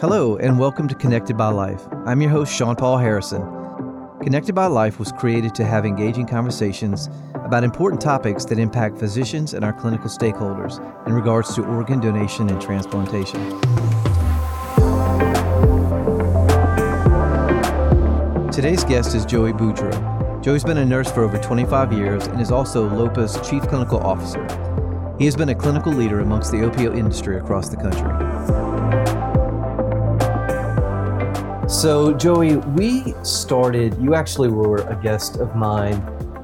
Hello, and welcome to Connected by Life. I'm your host, Shawn Paul Harrison. Connected by Life was created to have engaging conversations about important topics that impact physicians and our clinical stakeholders in regards to organ donation and transplantation. Today's guest is Joey Boudreaux. Joey's been a nurse for over 25 years and is also LOPA's Chief Clinical Officer. He has been a clinical leader amongst the OPO industry across the country. So, Joey, we started, you actually were a guest of mine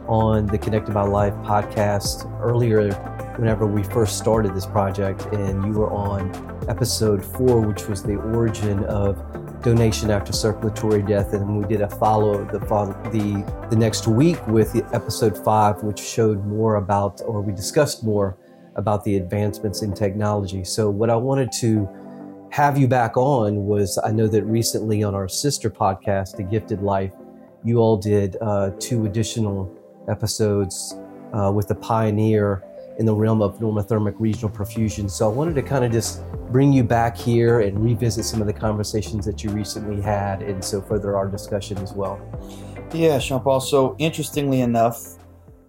on the Connected by Life podcast earlier whenever we first started this project, and you were on episode four, which was the origin of donation after circulatory death, and we did a follow the the the next week with episode five, which showed more about, or we discussed more about the advancements in technology. So, what I wanted to have you back on was I know that recently on our sister podcast, The Gifted Life, you all did uh, two additional episodes uh, with the pioneer in the realm of normothermic regional perfusion. So I wanted to kind of just bring you back here and revisit some of the conversations that you recently had and so further our discussion as well. Yeah, Shawn Paul. So interestingly enough,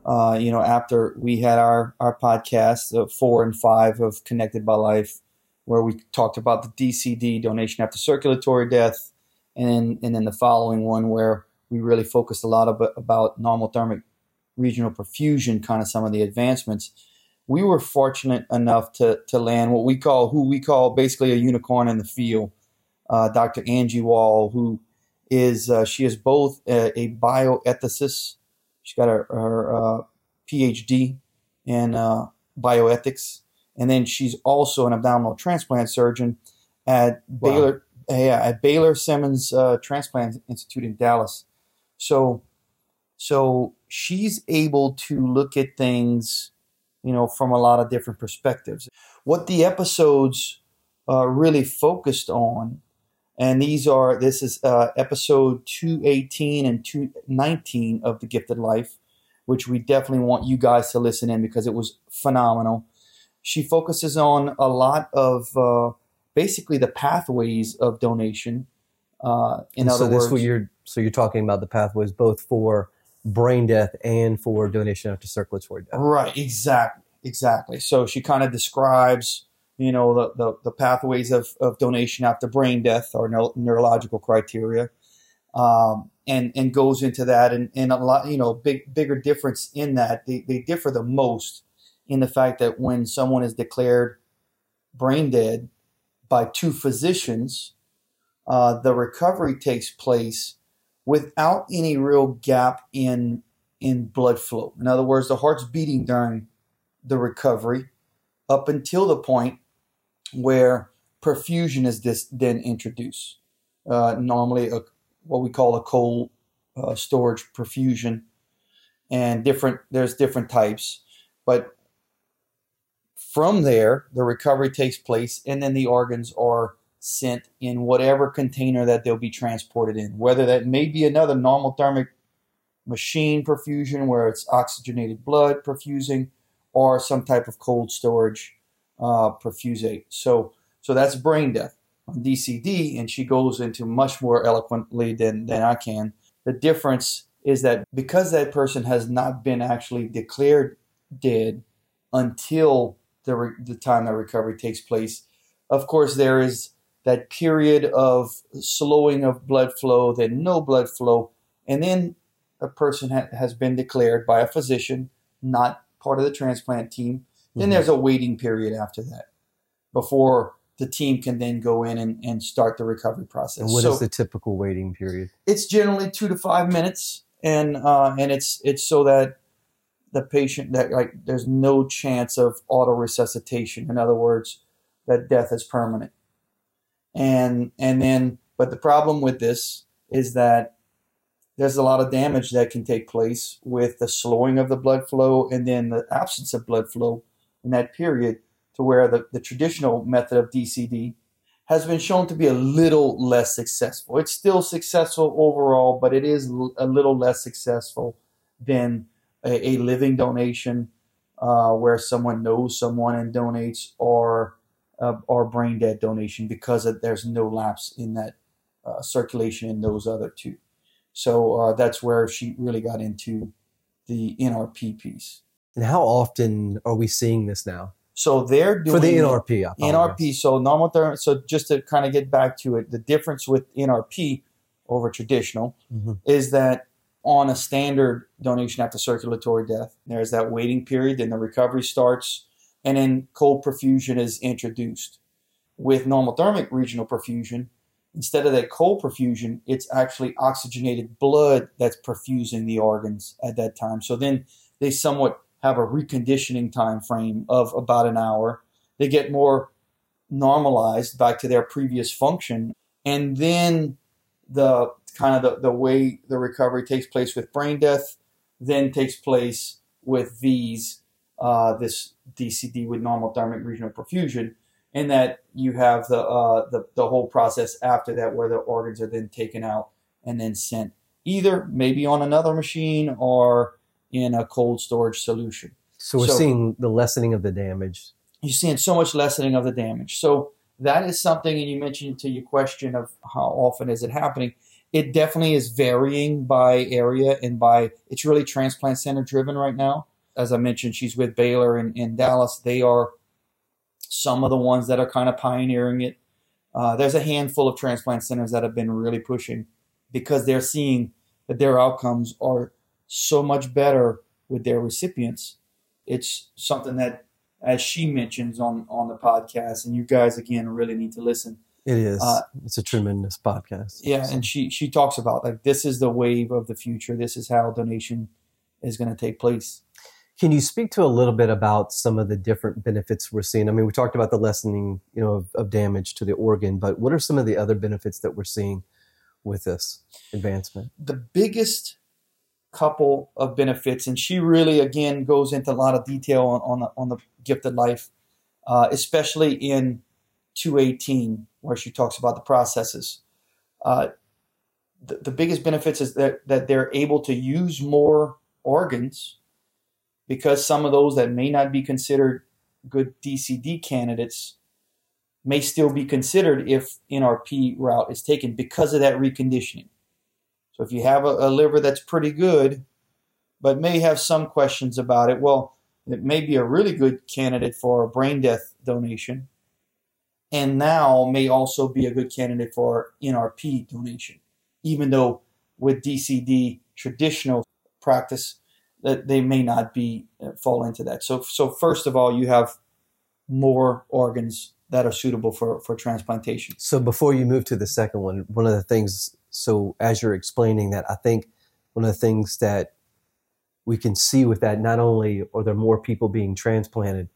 uh, you know, after we had our, our podcast, uh, four and five of Connected by Life, where we talked about the DCD donation after circulatory death, and and then the following one where we really focused a lot of, about normothermic regional perfusion, kind of some of the advancements. We were fortunate enough to to land what we call who we call basically a unicorn in the field, uh, Dr. Anji Wall, who is uh, she is both a, a, bioethicist. She's got her, her uh, PhD in uh, bioethics and then she's also an abdominal transplant surgeon at wow. Baylor. Yeah, at Baylor Simmons uh, Transplant Institute in Dallas. So, so she's able to look at things, you know, from a lot of different perspectives. What the episodes uh, really focused on, and these are this is uh, episode two eighteen and two nineteen of the Gifted Life, which we definitely want you guys to listen in because it was phenomenal she focuses on a lot of uh, basically the pathways of donation. Uh, in other so words, what you're so you're talking about the pathways both for brain death and for donation after circulatory death. Right. Exactly. Exactly. So she kind of describes, you know, the, the, the, pathways of, of donation after brain death or neuro- neurological criteria. Um, and, and goes into that and, and a lot, you know, big, bigger difference in that they, they differ the most in the fact that when someone is declared brain dead by two physicians, uh, the recovery takes place without any real gap in in blood flow. In other words, the heart's beating during the recovery up until the point where perfusion is this, then introduced. Uh, normally, a, what we call a cold uh, storage perfusion, and different. There's different types, but from there, the recovery takes place, and then the organs are sent in whatever container that they'll be transported in, whether that may be another normothermic machine perfusion where it's oxygenated blood perfusing, or some type of cold storage uh, perfusate. So, so that's brain death on DCD, and she goes into much more eloquently than, than I can. The difference is that because that person has not been actually declared dead until the, re- the time that recovery takes place. Of course, there is that period of slowing of blood flow, then no blood flow, and then a person ha- has been declared by a physician, not part of the transplant team. Then mm-hmm. there's a waiting period after that before the team can then go in and, and start the recovery process. And what so is the typical waiting period? It's generally two to five minutes, and uh, and it's it's so that the patient that like there's no chance of auto resuscitation. In other words, that death is permanent. And and then but the problem with this is that there's a lot of damage that can take place with the slowing of the blood flow and then the absence of blood flow in that period to where the, the traditional method of DCD has been shown to be a little less successful. It's still successful overall, but it is a little less successful than a, a living donation uh, where someone knows someone and donates, or uh, or brain dead donation because of, there's no lapse in that uh, circulation in those other two. So uh, that's where she really got into the NRP piece. And how often are we seeing this now? So they're doing For the NRP. NRP. So normal. So just to kind of get back to it, the difference with NRP over traditional Mhm. is that on a standard donation after circulatory death, there's that waiting period, then the recovery starts, and then cold perfusion is introduced. With normothermic regional perfusion, instead of that cold perfusion, it's actually oxygenated blood that's perfusing the organs at that time. So then they somewhat have a reconditioning time frame of about an hour. They get more normalized back to their previous function. And then the kind of the, the way the recovery takes place with brain death then takes place with these uh, this DCD with normothermic regional perfusion, and that you have the, uh, the the whole process after that where the organs are then taken out and then sent either maybe on another machine or in a cold storage solution So we're So- seeing the lessening of the damage. you're seeing so much lessening of the damage. So that is something, and you mentioned to your question of how often is it happening. It definitely is varying by area and by it's really transplant center driven right now. As I mentioned, she's with Baylor and in Dallas. They are some of the ones that are kind of pioneering it. Uh, there's a handful of transplant centers that have been really pushing because they're seeing that their outcomes are so much better with their recipients. It's something that as she mentions on on the podcast, and you guys again really need to listen. It is. Uh, it's a tremendous podcast. Yeah, and she she talks about like this is the wave of the future. This is how donation is going to take place. Can you speak to a little bit about some of the different benefits we're seeing? I mean, we talked about the lessening, you know, of, of damage to the organ, but what are some of the other benefits that we're seeing with this advancement? The biggest couple of benefits, and she really again goes into a lot of detail on on the, on the gifted life, uh, especially in 218 where she talks about the processes. Uh, the, the biggest benefits is that that they're able to use more organs because some of those that may not be considered good DCD candidates may still be considered if NRP route is taken because of that reconditioning. So if you have a, a liver that's pretty good, but may have some questions about it, well, it may be a really good candidate for a brain death donation, and now may also be a good candidate for NRP donation, even though with DCD traditional practice that they may not be uh, fall into that. So so first of all, you have more organs that are suitable for for transplantation. So before you move to the second one, one of the things, so as you're explaining that, I think one of the things that we can see with that, not only are there more people being transplanted,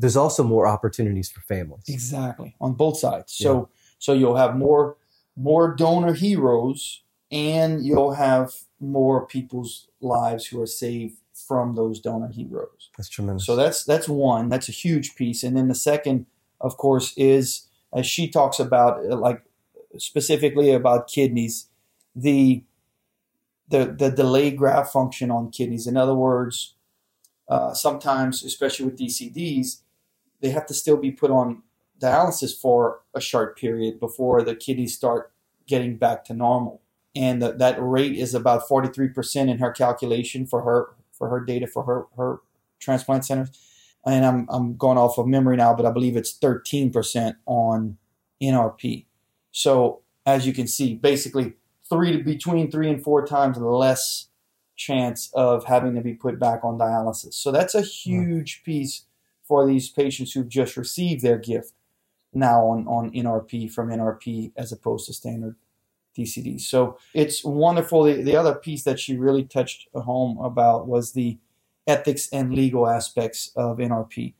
there's also more opportunities for families. Exactly on both sides. So so you'll have more more donor heroes, and you'll have more people's lives who are saved from those donor heroes. That's tremendous. So that's that's one. That's a huge piece. And then the second, of course, is as she talks about, uh, like specifically about kidneys, the the the delayed graft function on kidneys. In other words, uh, sometimes, especially with DCDs, they have to still be put on dialysis for a short period before the kidneys start getting back to normal. And that that rate is about 43% in her calculation for her for her data for her her transplant centers. And I'm I'm going off of memory now, but I believe it's 13% on NRP. So as you can see, basically three between three and four times less chance of having to be put back on dialysis. So that's a huge piece for these patients who've just received their gift now on, on NRP from NRP as opposed to standard DCD. So it's wonderful. The, the other piece that she really touched home about was the ethics and legal aspects of NRP.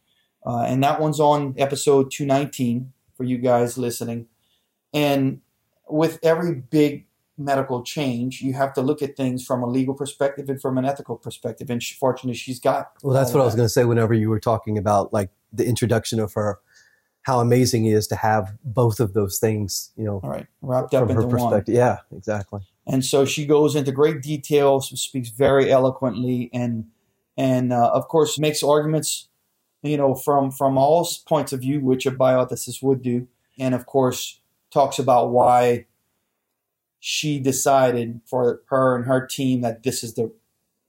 Uh, and that one's on episode 219 for you guys listening. And with every big medical change, you have to look at things from a legal perspective and from an ethical perspective. And she, fortunately, she's got. well, that's what I was going to say whenever you were talking about like the introduction of her, how amazing it is to have both of those things, you know, All right, wrapped up from her into one. perspective. Yeah, exactly. and so she goes into great detail, speaks very eloquently, and and uh, of course makes arguments you know, from from all points of view, which a bioethicist would do, and of course talks about why she decided for her and her team that this is the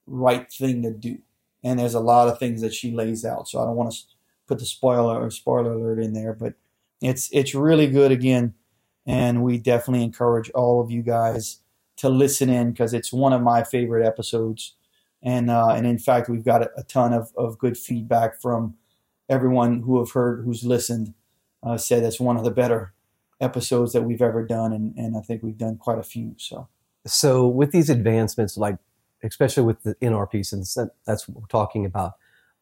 right thing to do. And there's a lot of things that she lays out. So I don't want to put the spoiler or spoiler alert in there, but it's it's really good again, and we definitely encourage all of you guys to listen in because it's one of my favorite episodes. And uh, and in fact, we've got a, a, ton of, of good feedback from everyone who have heard who's listened. Uh, said it's one of the better episodes that we've ever done, and, and I think we've done quite a few. So, so with these advancements, like especially with the NRP, since that's what we're talking about,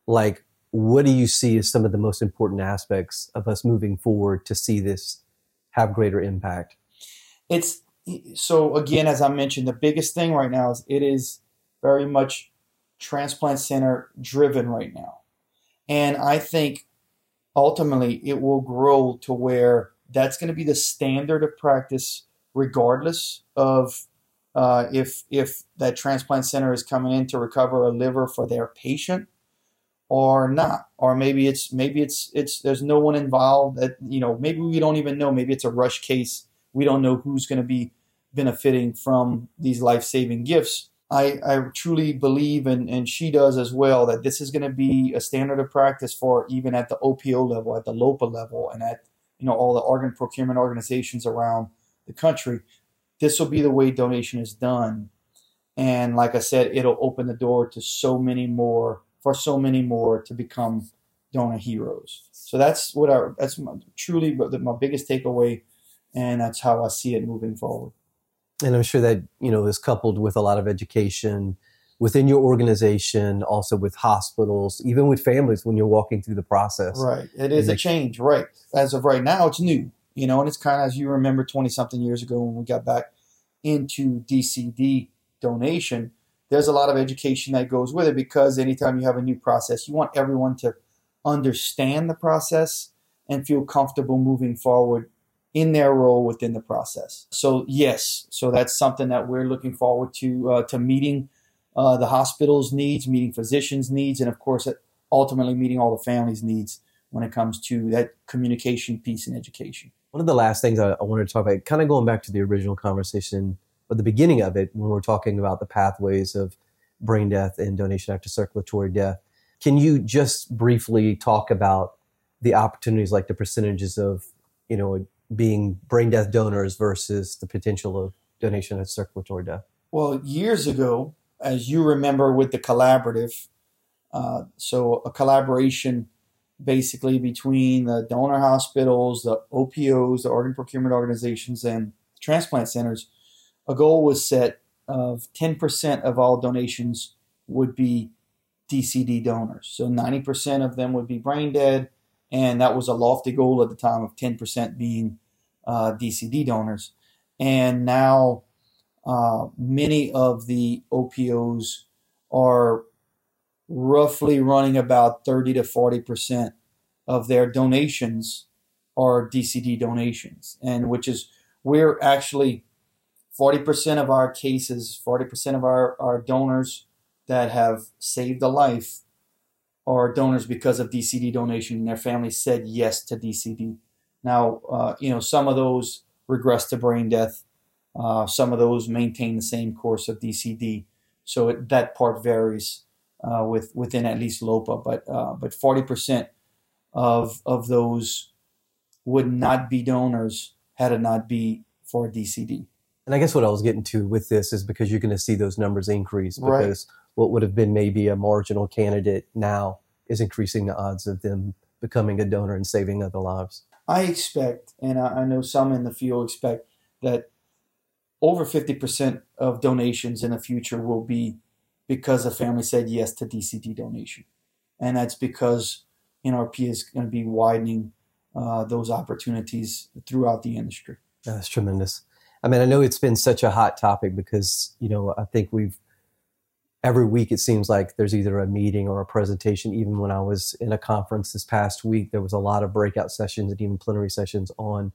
like what do you see as some of the most important aspects of us moving forward to see this have greater impact? It's so again, as I mentioned, the biggest thing right now is it is very much transplant center driven right now, and I think ultimately it will grow to where that's going to be the standard of practice, regardless of uh, if if that transplant center is coming in to recover a liver for their patient or not. Or maybe it's maybe it's it's there's no one involved that you know maybe we don't even know. Maybe it's a rush case. We don't know who's going to be benefiting from these life-saving gifts. I, I truly believe and, and she does as well that this is going to be a standard of practice for even at the OPO level at the LOPA level and at you know all the organ procurement organizations around the country. This will be the way donation is done, and like I said, it'll open the door to so many more for so many more to become donor heroes. So that's what our that's my, truly my biggest takeaway, and that's how I see it moving forward. And I'm sure that you know is coupled with a lot of education within your organization, also with hospitals, even with families when you're walking through the process. Right. It is a change, right. As of right now, it's new, you know, and it's kind of as you remember 20 something years ago when we got back into DCD donation, there's a lot of education that goes with it because anytime you have a new process, you want everyone to understand the process and feel comfortable moving forward in their role within the process. So yes, so that's something that we're looking forward to uh, to meeting uh, the hospital's needs, meeting physicians' needs, and of course, ultimately meeting all the families' needs when it comes to that communication piece in education. One of the last things I, I wanted to talk about, kind of going back to the original conversation, or the beginning of it, when we're talking about the pathways of brain death and donation after circulatory death. Can you just briefly talk about the opportunities, like the percentages of, you know, being brain death donors versus the potential of donation after circulatory death? Well, years ago, as you remember with the collaborative, uh, so a collaboration basically between the donor hospitals, the OPOs, the organ procurement organizations, and transplant centers, a goal was set of 10% of all donations would be DCD donors. So 90% of them would be brain dead, and that was a lofty goal at the time of 10% being uh, DCD donors. And now uh, many of the OPOs are roughly running about 30 to 40 percent of their donations are DCD donations, and which is we're actually 40 percent of our cases, 40 percent of our, our donors that have saved a life are donors because of DCD donation, and their family said yes to DCD. Now, uh, you know, some of those regress to brain death uh, some of those maintain the same course of DCD, so it, that part varies uh, with within at least LOPA. But uh, but forty percent of of those would not be donors had it not be for DCD. And I guess what I was getting to with this is because you're going to see those numbers increase because right. what would have been maybe a marginal candidate now is increasing the odds of them becoming a donor and saving other lives. I expect, and I, I know some in the field expect that over 50% of donations in the future will be because a family said yes to DCD donation. And that's because NRP is going to be widening uh, those opportunities throughout the industry. That's tremendous. I mean, I know it's been such a hot topic because, you know, I think we've, every week it seems like there's either a meeting or a presentation. Even when I was in a conference this past week, there was a lot of breakout sessions and even plenary sessions on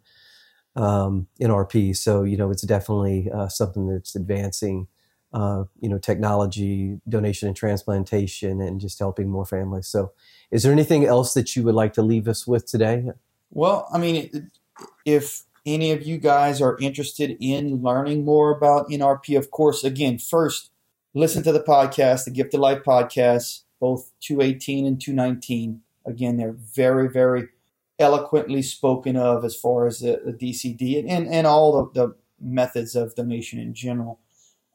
um, NRP. So you know, it's definitely uh, something that's advancing uh, you know, technology, donation and transplantation, and just helping more families. So, is there anything else that you would like to leave us with today? Well, I mean, if any of you guys are interested in learning more about NRP, of course, again, first listen to the podcast, the Gift of Life podcast, both 218 and 219. Again, they're very, very eloquently spoken of as far as the, the DCD and, and, and all the, the methods of donation in general.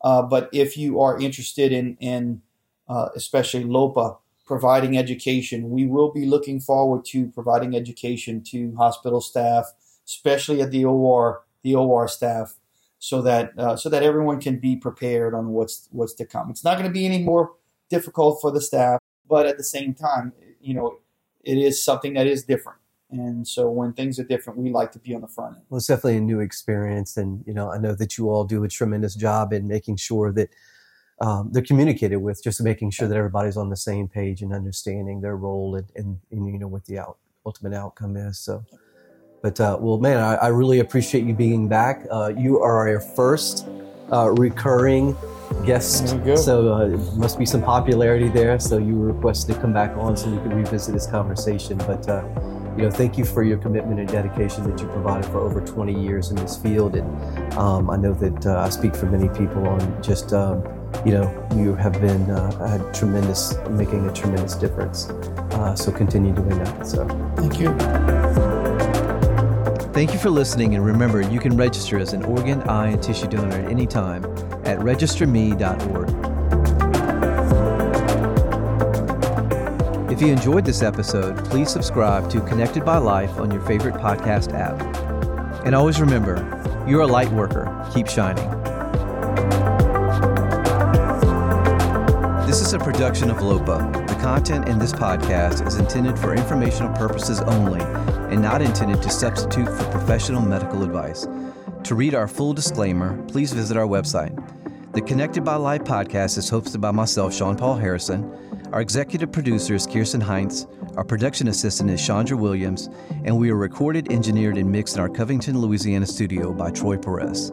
Uh, but if you are interested in, in uh, especially LOPA, providing education, we will be looking forward to providing education to hospital staff, especially at the OR, the OR staff, so that uh, so that everyone can be prepared on what's what's to come. It's not going to be any more difficult for the staff, but at the same time, you know, it is something that is different. And so when things are different, we like to be on the front end. Well, it's definitely a new experience. And, you know, I know that you all do a tremendous job in making sure that um, they're communicated with, just making sure that everybody's on the same page and understanding their role and, and, and you know, what the out, ultimate outcome is. So, but, uh, well, man, I, I, really appreciate you being back. Uh, you are our first uh, recurring guest. So uh, must be some popularity there. So you were requested to come back on so we could revisit this conversation. But uh, you know, thank you for your commitment and dedication that you provided for over 20 years in this field. And um, I know that uh, I speak for many people on just, um, you know, you have been uh, had tremendous, making a tremendous difference. Uh, so continue doing that. So thank you. Thank you for listening, and remember, you can register as an organ, eye, and tissue donor at any time at registerme.org. If you enjoyed this episode, please subscribe to Connected by Life on your favorite podcast app. And always remember, you're a light worker. Keep shining. This is a production of LOPA. The content in this podcast is intended for informational purposes only and not intended to substitute for professional medical advice. To read our full disclaimer, please visit our website. The Connected by Life podcast is hosted by myself, Shawn Paul Harrison our executive producer is Kirsten Heinz. Our production assistant is Chandra Williams. And we are recorded, engineered, and mixed in our Covington, Louisiana studio by Troy Perez.